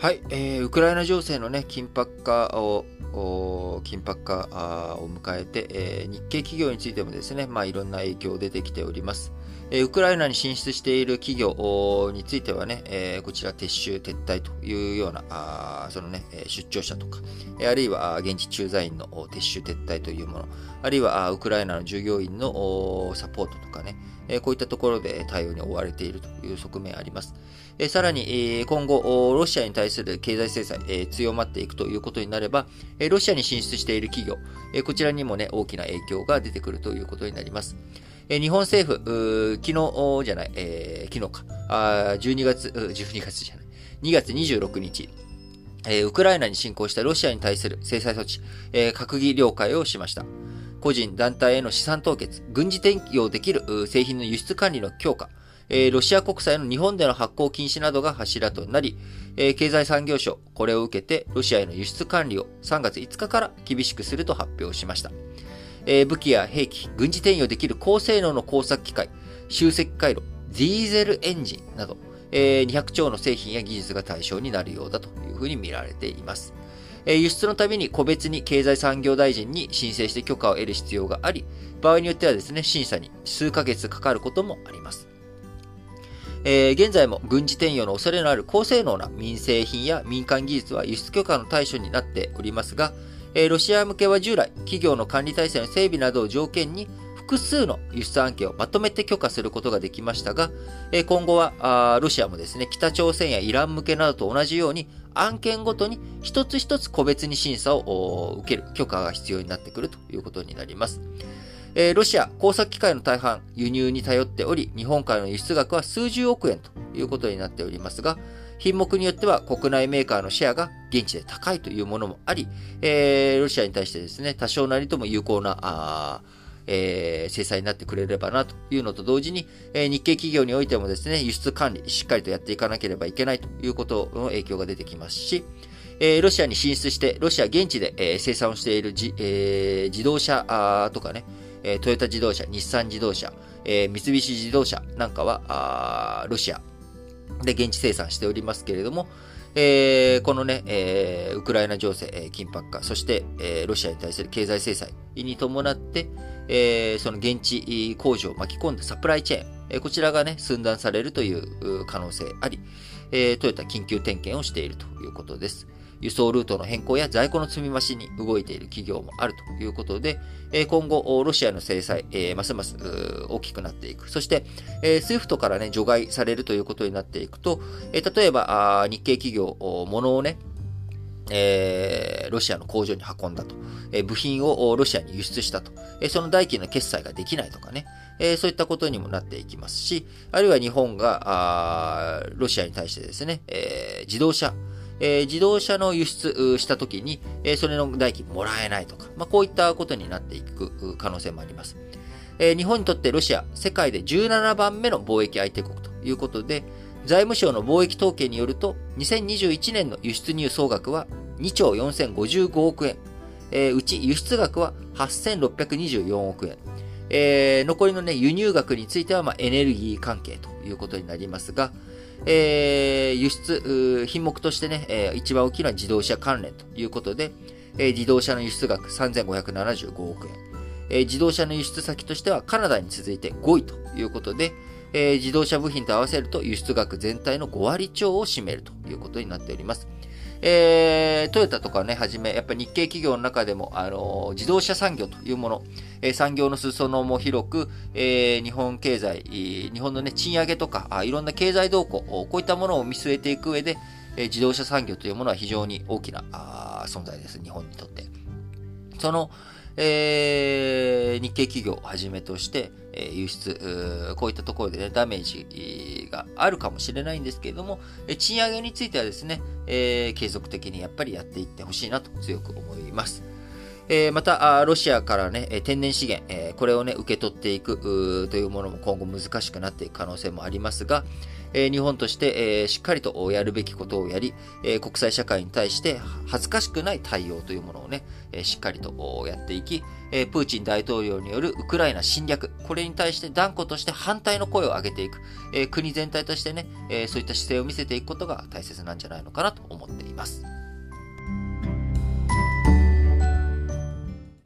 はい、えー、ウクライナ情勢のね、緊迫化を、緊迫化を迎えて、えー、日系企業についてもですね、まあ、いろんな影響出てきております。ウクライナに進出している企業についてはね、こちら撤収、撤退というような、そのね、出張者とか、あるいは現地駐在員の撤収、撤退というもの、あるいはウクライナの従業員のサポートとかね、こういったところで対応に追われているという側面あります。さらに、今後、ロシアに対する経済制裁、強まっていくということになれば、ロシアに進出している企業、こちらにもね、大きな影響が出てくるということになります。日本政府、昨日じゃない、えー、昨日か、あ12月、12月じゃない、2月26日、えー、ウクライナに侵攻したロシアに対する制裁措置、えー、閣議了解をしました。個人、団体への資産凍結、軍事転用できる製品の輸出管理の強化、ロシア国債の日本での発行禁止などが柱となり、経済産業省、これを受けてロシアへの輸出管理を3月5日から厳しくすると発表しました。え武器や兵器、軍事転用できる高性能の工作機械、集積回路、ディーゼルエンジンなどえ、200兆の製品や技術が対象になるようだというふうに見られていますえ。輸出のために個別に経済産業大臣に申請して許可を得る必要があり、場合によってはですね、審査に数ヶ月かかることもあります。えー、現在も軍事転用の恐れのある高性能な民生品や民間技術は輸出許可の対象になっておりますが、え、ロシア向けは従来、企業の管理体制の整備などを条件に複数の輸出案件をまとめて許可することができましたが、え、今後はロシアもですね、北朝鮮やイラン向けなどと同じように案件ごとに一つ一つ個別に審査を受ける許可が必要になってくるということになります。え、ロシア、工作機械の大半、輸入に頼っており、日本からの輸出額は数十億円ということになっておりますが、品目によっては国内メーカーのシェアが現地で高いというものもあり、えー、ロシアに対してですね、多少なりとも有効な、あえー、制裁になってくれればなというのと同時に、えー、日系企業においてもですね、輸出管理、しっかりとやっていかなければいけないということの影響が出てきますし、えー、ロシアに進出して、ロシア現地で、えー、生産をしているじ、えー、自動車あとかね、えー、トヨタ自動車、日産自動車、えー、三菱自動車なんかは、あロシアで現地生産しておりますけれども、えー、このね、えー、ウクライナ情勢、えー、緊迫化、そして、え、ロシアに対する経済制裁に伴って、え、その現地工場を巻き込んだサプライチェーン、え、こちらがね、寸断されるという可能性あり、え、トヨタ緊急点検をしているということです。輸送ルートの変更や在庫の積み増しに動いている企業もあるということで、今後、ロシアの制裁、ますます大きくなっていく。そして、スイフトからね、除外されるということになっていくと、例えば、日系企業、物をね、えー、ロシアの工場に運んだと、えー、部品をロシアに輸出したと、えー、その代金の決済ができないとかね、えー、そういったことにもなっていきますし、あるいは日本が、あロシアに対してですね、えー、自動車、えー、自動車の輸出したときに、えー、それの代金もらえないとか、まあ、こういったことになっていく可能性もあります。えー、日本にとってロシア、世界で17番目の貿易相手国ということで、財務省の貿易統計によると、2021年の輸出入総額は2兆4055億円、えー、うち輸出額は8624億円、えー、残りのね、輸入額については、まあ、エネルギー関係ということになりますが、えー、輸出、品目としてね、えー、一番大きいのは自動車関連ということで、えー、自動車の輸出額3575億円、えー、自動車の輸出先としてはカナダに続いて5位ということで、えー、自動車部品と合わせると輸出額全体の5割超を占めるということになっております。えー、トヨタとかね、はじめ、やっぱり日系企業の中でも、あのー、自動車産業というもの、えー、産業の裾野も広く、え、日本経済、日本のね、賃上げとか、あいろんな経済動向、こういったものを見据えていく上で、え、自動車産業というものは非常に大きなあ存在です、日本にとって。その、えー、日系企業をはじめとして、え輸出、こういったところでね、ダメージがあるかもしれないんですけれども、賃上げについてはですね、え、継続的にやっぱりやっていってほしいなと強く思います。また、ロシアからね、天然資源、これをね、受け取っていくというものも今後難しくなっていく可能性もありますが、日本として、しっかりとやるべきことをやり、国際社会に対して恥ずかしくない対応というものをね、しっかりとやっていき、プーチン大統領によるウクライナ侵略、これに対して断固として反対の声を上げていく、国全体としてね、そういった姿勢を見せていくことが大切なんじゃないのかなと思っています。